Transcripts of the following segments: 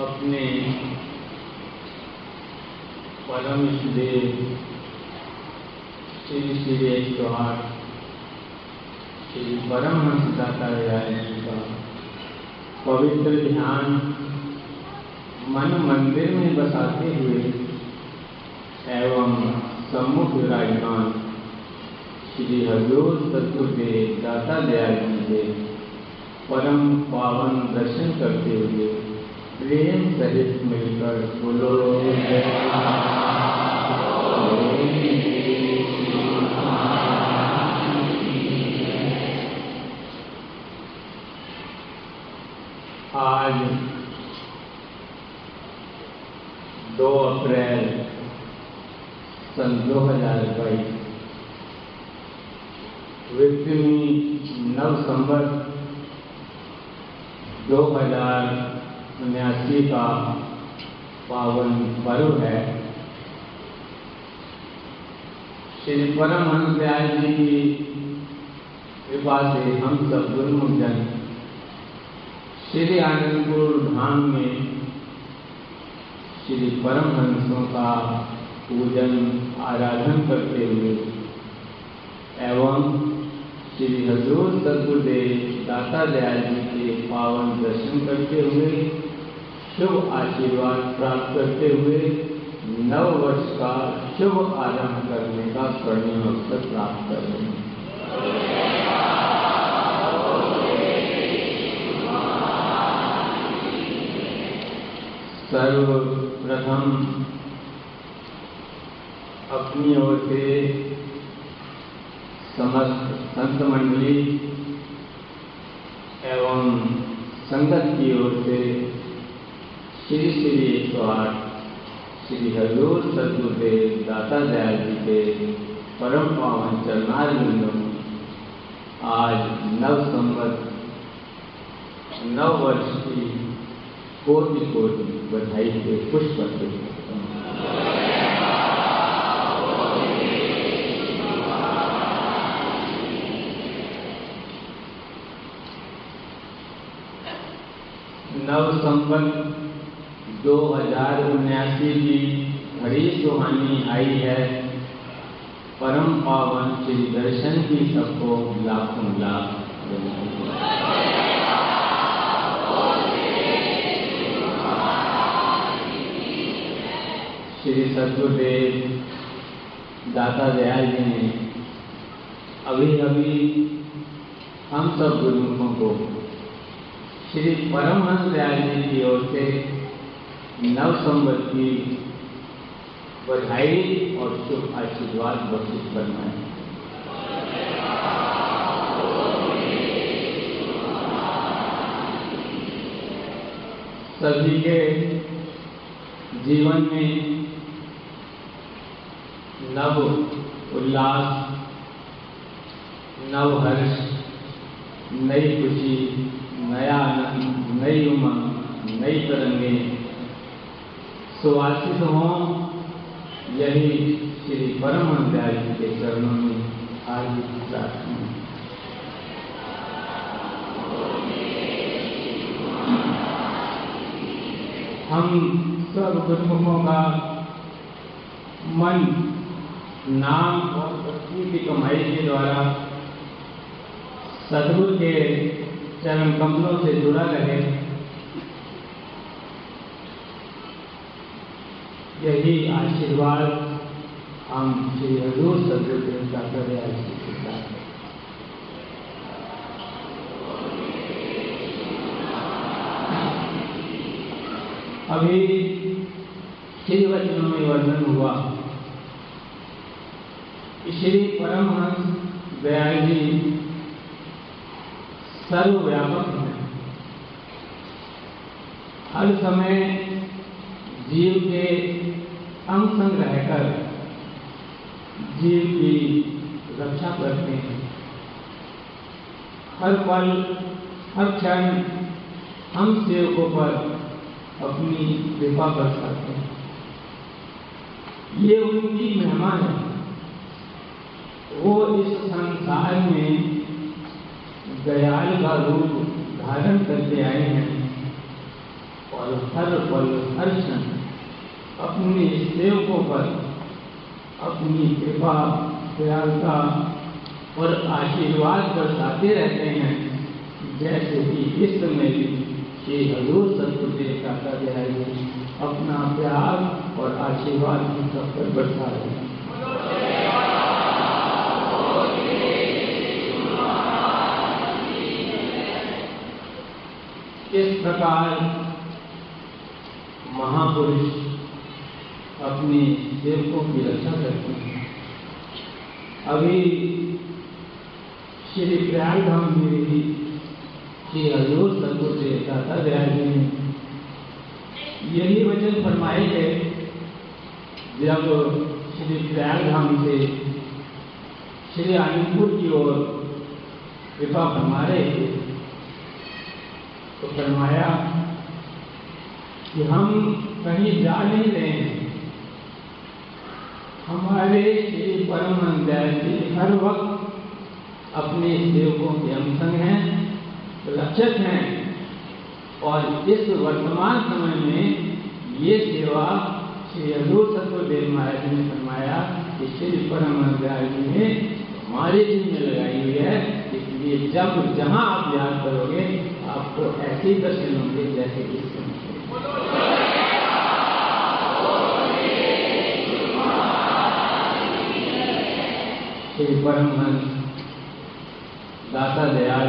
अपने परम देव श्री श्री आठ श्री परमहंस दातात्रेय जी का पवित्र ध्यान मन मंदिर में बसाते हुए एवं सम्मुख विराजमान श्री हजूर सतगुरुदेव दाता दयाल जी के परम पावन दर्शन करते हुए प्रेम सहित मिलकर बोलो। आज दो अप्रैल सन दो हज़ार बाईस विक्रमी नव संवत दो हज़ार उन्यासी का पावन पर्व है। श्री परमहंस दयाल जी की कृपा से हम सब गुरुमुख जन श्री आनंदपुर धाम में श्री परमहंसों का पूजन, आराधन करते हुए एवं श्री हजूर सदगुरुदेव दाता दयाल जी के पावन दर्शन करते हुए शुभ आशीर्वाद प्राप्त करते हुए नव वर्ष का शुभ आरंभ करने का स्वर्णिम अवसर प्राप्त कर रहे हैं। सर्वप्रथम अपनी ओर से समस्त संत मंडली एवं संगत की ओर से श्री श्री एक सौ आठ श्री हजूर सदगुरुदेव दाता दयाल जी के परम पावन चरणारिंदों आज नव संवत नव वर्ष की कोटि कोटि बधाई के पुष्प नव संवत दो हज़ार उन्यासी की बड़ी सुहानी आई है। परम पावन श्री दर्शन की सबको लाखों लाख श्री सदगुरुदेव दाता दयाल जी ने अभी अभी हम सब गुरुमुखों को श्री परमहंस दयाल जी की ओर से नव संवत की बधाई और शुभ आशीर्वाद बख्शित करना है। सभी के जीवन में नव उल्लास, नव हर्ष, नई खुशी, नया आनंद, नई उमंग, नई तरंगे सुवासित हों यही श्री परम दयाल जी के चरणों में आज प्रार्थना हम सब गुरुमुखों का मन, नाम और भक्ति की कमाई के द्वारा सदगुरु के चरण कमलों से जुड़ा रहे। यही आशीर्वाद हम श्री हजूर सदगुरु के साथ अभी श्री वचनों में वर्णन हुआ। श्री परमहंस दयाल जी सर्वव्यापक हैं। हर समय जीव के अंग संग रहकर जीव की रक्षा करते हैं। हर पल, हर क्षण हम सेवकों पर अपनी कृपा कर सकते हैं। ये उनकी महिमा है। वो इस संसार में दयाल का रूप धारण करके आए हैं और हर पल, हर क्षण अपने सेवकों पर अपनी कृपा दयालुता और आशीर्वाद बरसाते रहते हैं। जैसे कि इस समय भी श्री हजूर सतगुरुदेव का बिहारी अपना प्यार और आशीर्वाद हम सब पर बरसा रहे इस प्रकार महापुरुष अपने सेवकों की रक्षा करते हैं। अभी श्री प्रयाग धाम में श्री हजूर सतगुरुदेव दाता दयाल ने यही वचन फरमाए थे, जब श्री प्रयाग धाम से श्री आनंदपुर की ओर कृपा फरमा रहे थे तो फरमाया कि हम कहीं जा नहीं रहे हैं। हमारे श्री परम दयाल जी हर वक्त अपने सेवकों के हम संग हैं रक्षक हैं और इस वर्तमान समय में ये सेवा श्री हजूर सतुदेव महाराज ने फरमाया कि श्री परम दयाल जी ने हमारे जी में लगाई हुई है, इसलिए जब जहाँ आप याद करोगे, आपको ऐसे दर्शन होंगे जैसे इस समय श्री परमहंस, दाता दयाल,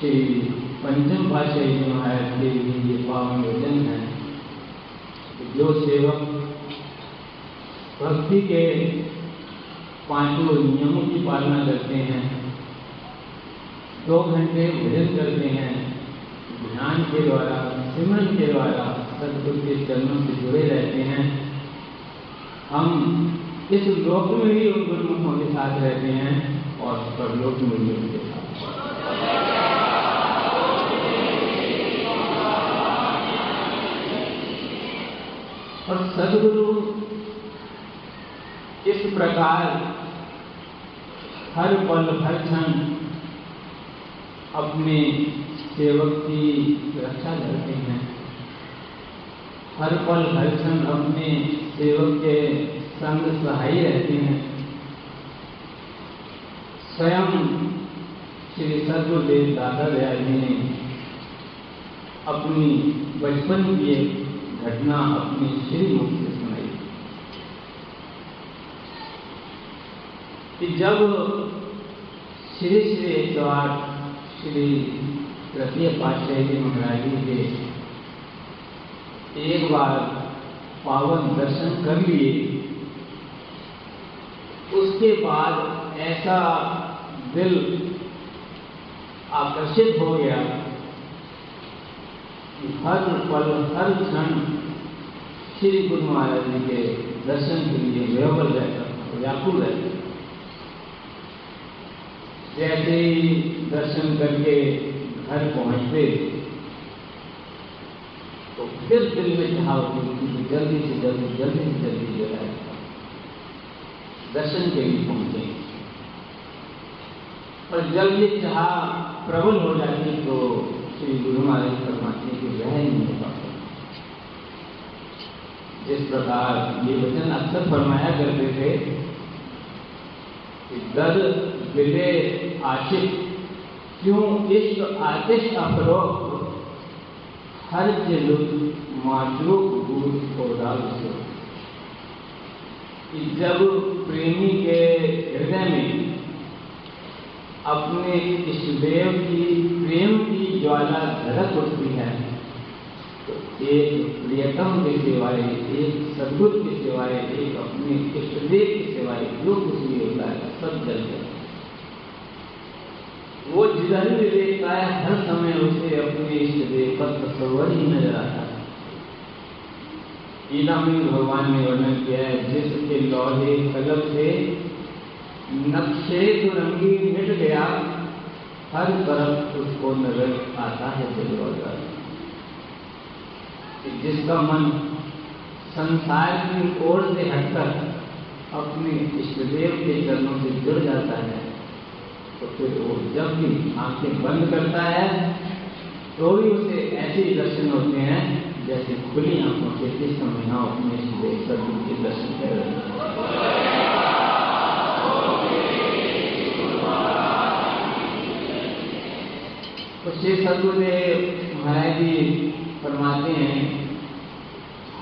श्री पंचम पाशाही जी महाराज के लिए ये पावन वचन है। जो सेवक भक्ति के पाँचों नियमों की पालना करते हैं, दो घंटे भजन करते हैं, ध्यान के द्वारा, सिमरन के द्वारा, सदगुरु के चरणों से जुड़े रहते हैं। हम इस लोक में भी उन गुरुमुखों के साथ रहते हैं और परलोक में भी उनके साथ। और सदगुरु इस प्रकार हर पल हर क्षण अपने सेवक की रक्षा करते हैं। हर पल हर क्षण अपने सेवक के संग सहाय रहते हैं। स्वयं श्री सदगुरुदेव दादा दयाल ने अपनी बचपन की एक घटना अपनी श्री मुख से सुनाई। कि जब श्री श्री बार श्री तृतीय पातशाह जी महाराज जी के एक बार पावन दर्शन कर लिए उसके बाद ऐसा दिल आकर्षित हो गया कि हर पल, हर क्षण श्री गुरु महाराज जी के दर्शन के लिए व्याकुल रहता व्याकुल रहता जैसे ही दर्शन करके घर पहुँचते तो फिर दिल में चाह जल्दी से जल्दी जल्दी से जल्दी जो है दर्शन के लिए पहुँचे और जब ये चाह प्रबल हो जाती तो श्री गुरु महाराज फरमाते कि वह ही नहीं पाते। जिस प्रकार ये वचन अक्सर फरमाया करते थे कि दर विले आशिक क्यों इश्क आतिश अफरोक हर जिलुत माशरूक गुरु कोदाल से। कि जब प्रेमी के हृदय में अपने इष्टदेव की, प्रेम की ज्वाला धड़क उठती है तो एक प्रियतम के सिवाय, एक सदगुरु के सिवाय, एक अपने इष्टदेव के सिवाय जो कुछ भी होता है, सब जल जाता वो जिधर भी देखता है, हर समय उसे अपने इष्टदेव का तस्वर ही नज़र आता है। ईलामी भगवान ने वर्णन किया है, जिसके लौहे कलम से नक्शे रंगी मिट गया, हर तरफ़ उसको नज़र आता है दिलवर जिसका मन संसार की ओर से हटकर अपने इष्टदेव के चरणों से जुड़ जाता है तो फिर वो जब भी आँखें बंद करता है तो भी उसे ऐसे दर्शन होते हैं जैसे खुली आँखों से इस समय हम अपने सदगुरु के दर्शन कर रहे हैं। तो श्री सदगुरुदेव महाराज जी फरमाते हैं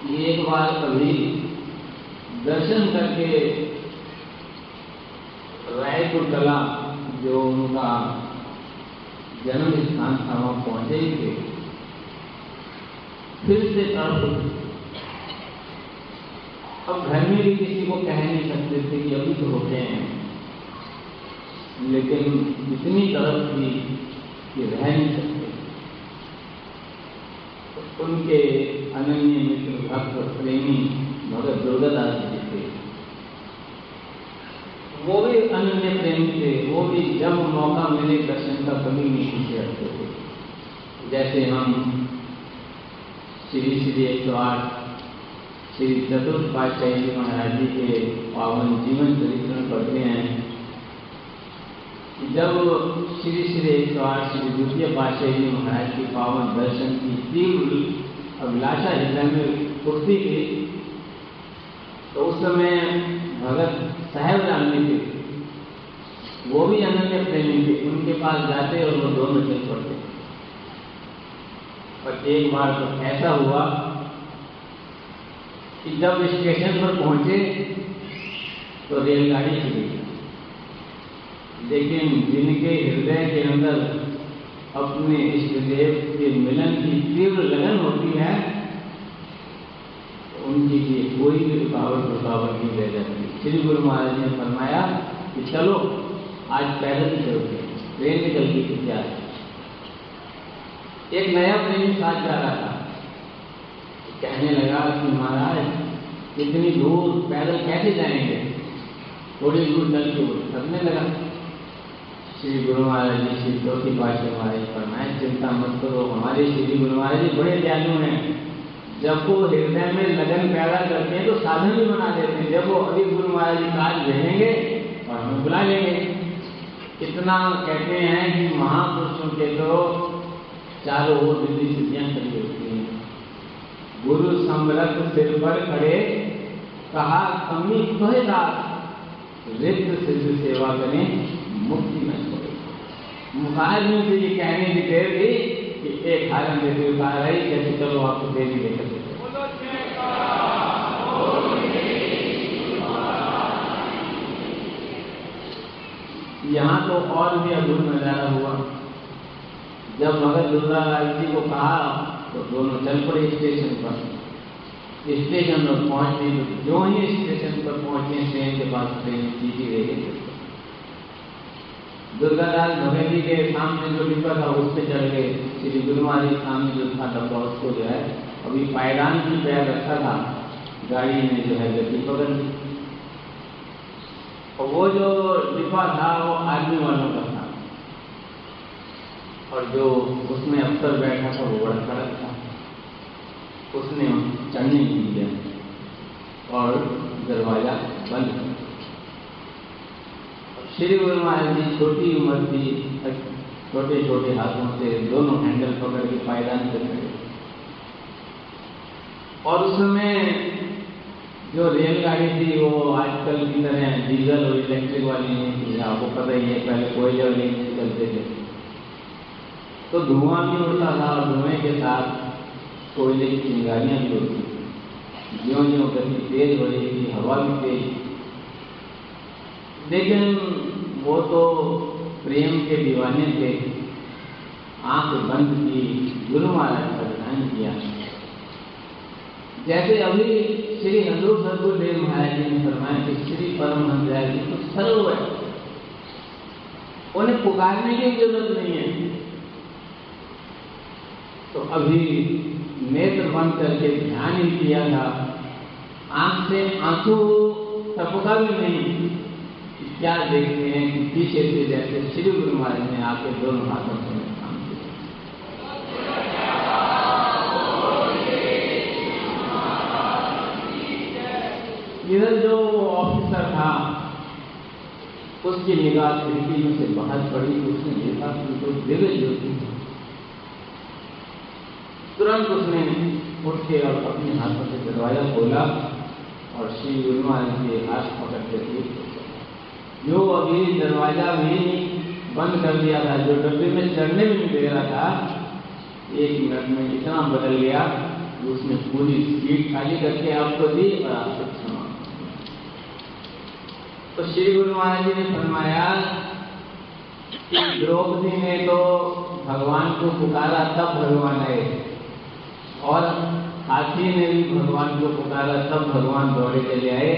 कि एक बार कभी दर्शन करके रायपुर कला, जो उनका जन्म स्थान था, वहाँ पहुँचे ही थे। फिर से उठे अब घर में भी किसी को कह नहीं सकते थे कि अभी तो होते हैं। लेकिन इतनी तरफ़ थी कि रह नहीं सकते। उनके अनन्य मित्र भक्त प्रेमी भगत दुर्गादास जी थे वो भी अनन्य प्रेमी थे। वो भी जब मौका मिले दर्शन का कभी नहीं रखते थे। जैसे हम श्री श्री एक सौ आठ श्री चतुर्थ पातशाही जी महाराज जी के पावन जीवन चरित्र में पढ़ते हैं। जब श्री श्री एक सौ आठ श्री द्वितीय पातशाही जी महाराज के पावन दर्शन की तीव्र अभिलाषा हृदय में उठती थी तो उस समय भगत साहेब राम थे। वो भी अनन्य प्रेमी थे। उनके पास जाते और वो दोनों चल पड़ते। और एक बार तो ऐसा हुआ कि जब स्टेशन पर पहुँचे तो रेलगाड़ी चली लेकिन जिनके हृदय के अंदर अपने इष्ट देव के मिलन की तीव्र लगन होती है उनके लिए कोई भी रुकावट रुकावट नहीं रह जाती। श्री गुरु महाराज ने फरमाया कि चलो, आज पैदल ही चलते ट्रेन निकल थी, क्या एक नया प्रेमी साथ जा रहा था। कहने लगा कि महाराज, इतनी दूर पैदल कैसे जाएँगे? थोड़ी दूर चल के थकने लगा। श्री गुरु महाराज जी, श्री चौथी पातशाह महाराज फरमाए चिंता मत करो, हमारे श्री गुरु महाराज जी बड़े दयालु हैं। जब वो हृदय में लगन पैदा करते हैं तो साधन भी बना देते हैं। जब वो अभी गुरु महाराज जी काज रहेंगे और हमें बुला लेंगे। इतना कहते हैं कि महापुरुषों के तो चारों ओर दिल्ली सिद्धियाँ खड़ी होती हैं? गुरु समरथ सिर पर खड़े कहा, कमी कहे रिक्त सिद्ध सेवा करें, मुक्ति न छोड़े। मुखाज में से ये कहने की देर थी कि एक हारन देते कहा रही कैसे चलो आपको देवी लेकर यहाँ तो और भी अद्भुत नज़ारा हुआ। जब भगत दुर्गालाल जी को कहा तो दोनों चल पड़े स्टेशन पर। स्टेशन पर पहुँचने तो जो ही स्टेशन पर पहुँचे ट्रेन के पास ट्रेन रह गई दुर्गादास भगत जी के सामने जो डिब्बा था, उस पर चढ़ गए। श्री गुरु महाराज सामने जो था डब्बा उसको जो है, अभी पायदान की पैर रखा था, गाड़ी में जो है गति पकड़ और वो जो डिब्बा था, वो आर्मी वालों का और जो उसमें अफसर बैठा था वो बड़ा खड़क था। उसने चढ़ने नहीं दिया और दरवाज़ा बंद कर श्री गुरु महाराज जी छोटी उम्र की छोटे छोटे हाथों से दोनों हैंडल पकड़ के पायदान पे खड़े। और उस समय जो रेलगाड़ी थी, वो आजकल की तरह डीजल और इलेक्ट्रिक वाली नहीं थी। आपको पता ही है, पहले कोयले वाले नहीं चलते थे। तो धुआँ भी उड़ता था और धुएँ के साथ कोयले की चिंगारियाँ भी थी। ज्यो ज्यो गति तेज हो रही थी, हवा भी तेज लेकिन वो तो प्रेम के दीवाने थे। आँख बंद की गुरु महाराज का ध्यान किया। जैसे अभी श्री हजूर सदगुरुदेव महाराज जी ने फरमाया कि श्री परम हंसराय जी तो सर्व उन्हें पुकारने की ज़रूरत नहीं है। तो अभी नेत्र बंद करके ध्यान ही किया था। आँख से आँसू टपका भी नहीं। क्या देखते हैं कि पीछे से जैसे श्री गुरु महाराज ने आपके दोनों हाथों से इधर जो ऑफिसर था, उसकी निगाह खिड़की से बाहर पड़ी, उसने देखा कि कोई दिव्य ज्योति तुरंत उसने उठ के और अपने हाथों से दरवाज़ा खोला और श्री महाराज के हाथ पकड़ के दूर जो अभी दरवाज़ा भी बंद कर दिया था, जो डब्बे में चढ़ने भी नहीं दे रहा था, एक मिनट में इतना बदल गया कि उसने पूरी सीट खाली करके आपको दी और आपको क्षमा तो श्री गुरु महाराज जी ने फरमाया कि द्रौपदी ने तो भगवान को पुकारा, तब भगवान आए। और हाथी ने भी भगवान को पुकारा, तब भगवान दौड़े चले आए।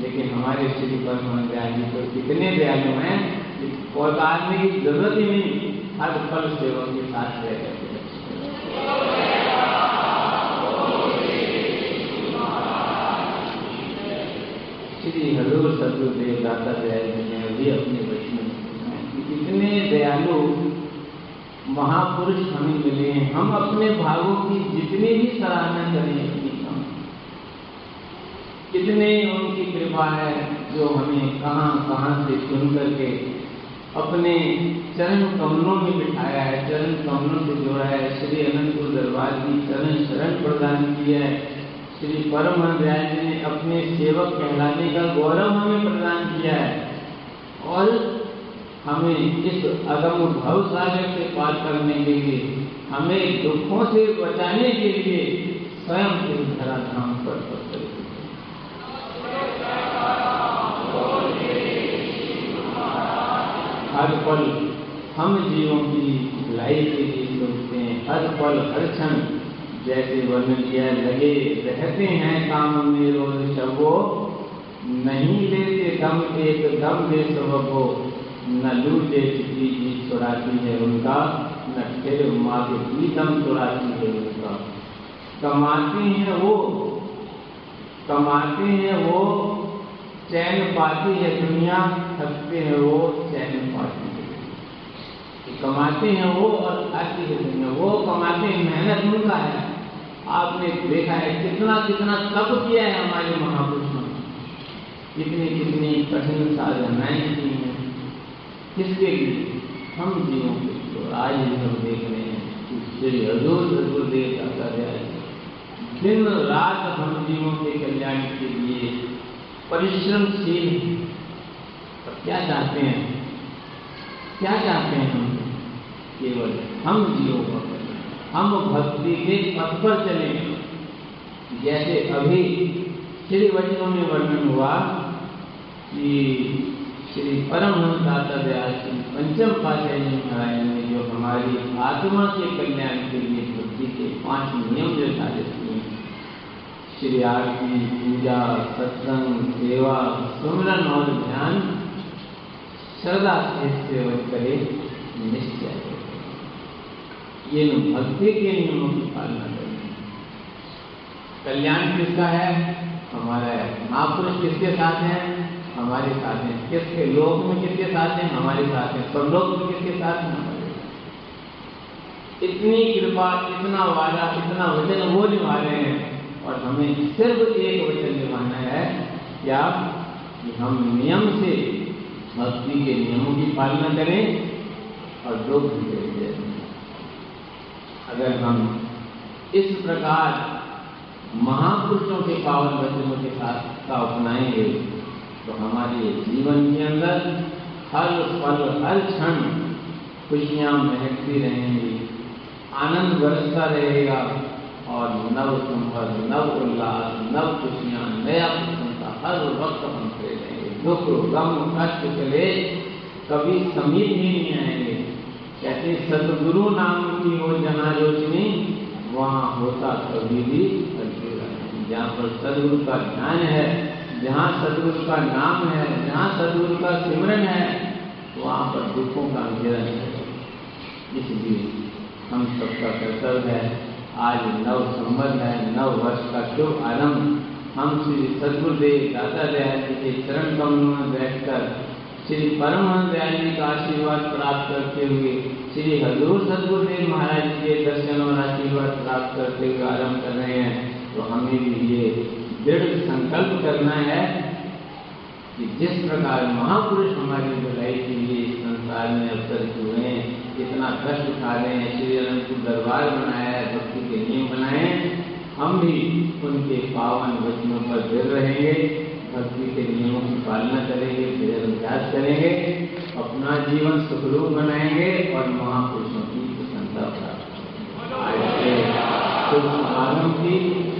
लेकिन हमारे श्री परमान जी तो कितने दयालु हैं पहुँचाने की ज़रूरत ही नहीं, हर फल सेवक के साथ रह करके श्री हजूर सदगुरुदेव दाता दयाल जी ने भी अपने में इतने दयालु महापुरुष हमें मिले हैं। हम अपने भागों की जितनी भी सराहना करें इतनी कम। कितने उनकी कृपा है जो हमें कहाँ कहाँ से चुन करके अपने चरण कमलों में बिठाया है, चरण कमलों से जोड़ा है। श्री अनंतपुर दरबार की चरण शरण प्रदान किया है। श्री परम दयाल जी ने अपने सेवक कहलाने का गौरव हमें प्रदान किया है। और हमें इस अगम भव सागर से पार करने के लिए, हमें दुखों से बचाने के लिए स्वयं से धरा धाम पर हर पल हम जीवों की भलाई के लिए सोचते हैं। हर पल, हर क्षण जैसे वर्णन किया, लगे रहते हैं काम में रोज सबो नहीं लेते दम, एक दम दे सबको न लूटे किसी की छुड़ाती है उनका, न फिर माँ के प्रीतम छुड़ाती है उनका। कमाते हैं वो, कमाते हैं वो, चैन पाती है दुनिया, थकते हैं वो, चैन पाती है। कमाते हैं वो और खाती है दुनिया, वो कमाते हैं मेहनत उनका है। आपने देखा है कितना कितना तप किया है हमारे महापुरुषों ने। कितनी कितनी कठिन साधनाएँ की हैं। किसके लिए? हम जीवों के तो आज हम देख रहे हैं श्री हजूर हजूर देव का दिन रात हम जीवों के कल्याण के लिए परिश्रमशील और क्या चाहते हैं? क्या चाहते हैं हम? केवल हम जीवों को हम भक्ति के पथ पर चले जैसे अभी श्री वचनों में वर्णन हुआ कि श्री परमहंस दाता दयाल सिंह पंचम पातशाही नारायण ने जो हमारी आत्मा के कल्याण के लिए भक्ति के पाँच नियम जो निर्धारित किए श्री आरती, पूजा, सत्संग, सेवा, सुमरन और ध्यान, श्रद्धा से सेवन करे, निश्चय। ये भक्ति के नियमों की पालना करें कल्याण किसका है? हमारा महापुरुष किसके साथ हैं? हमारे साथ हैं। किसके? लोक में किसके साथ हैं? हमारे साथ हैं। लोग में किसके साथ हैं? इतनी कृपा, इतना वादा, इतना वचन वो निभा रहे हैं। और हमें सिर्फ़ एक वचन निभाना है क्या कि हम नियम से भक्ति के नियमों की पालना करें और दो घंटे अगर हम इस प्रकार महापुरुषों के पावन वचनों के साथ का अपनाएँगे तो हमारे जीवन के अंदर हर पल, हर क्षण खुशियाँ महकती रहेंगी, आनंद बरसता रहेगा और नव संभव नव उल्लास, नव खुशियाँ, नया प्रसन्नता हर वक्त करे रहेंगे। दुख, गम, कष्ट चले कभी समीप ही नहीं आएँगे। कहते सदगुरु नाम की वो जहाँ रोशनी, वहाँ होता कभी भी जहाँ पर सदगुरु का ज्ञान है जहाँ सदगुरु का नाम है, जहाँ सदगुरु का सिमरन है, वहाँ पर दुखों का अंधेरा है। इसलिए हम सबका कर्तव्य है, आज नव संबंध है, नव वर्ष का शुभ आरंभ। हम श्री सदगुरुदेव दादा दयाल जी के चरण कमलों में बैठकर श्री परमहंस दयाल जी का आशीर्वाद प्राप्त करते हुए, श्री हजूर सदगुरुदेव महाराज जी के दर्शन और आशीर्वाद प्राप्त करते हुए आरंभ कर रहे हैं। तो हमें भी ये दृढ़ संकल्प करना है कि जिस प्रकार महापुरुष हमारी भलाई के लिए इस संसार में अवसर हुए इतना कष्ट उठा रहे हैं श्री अनंतपुर दरबार बनाया है भक्ति के नियम बनाए, हम भी उनके पावन वचनों पर दृढ़ रहेंगे, भक्ति के नियमों की पालना करेंगे फिर अभ्यास करेंगे, अपना जीवन सुखरूप बनाएँगे और महापुरुषों की प्रसन्नता प्राप्त आज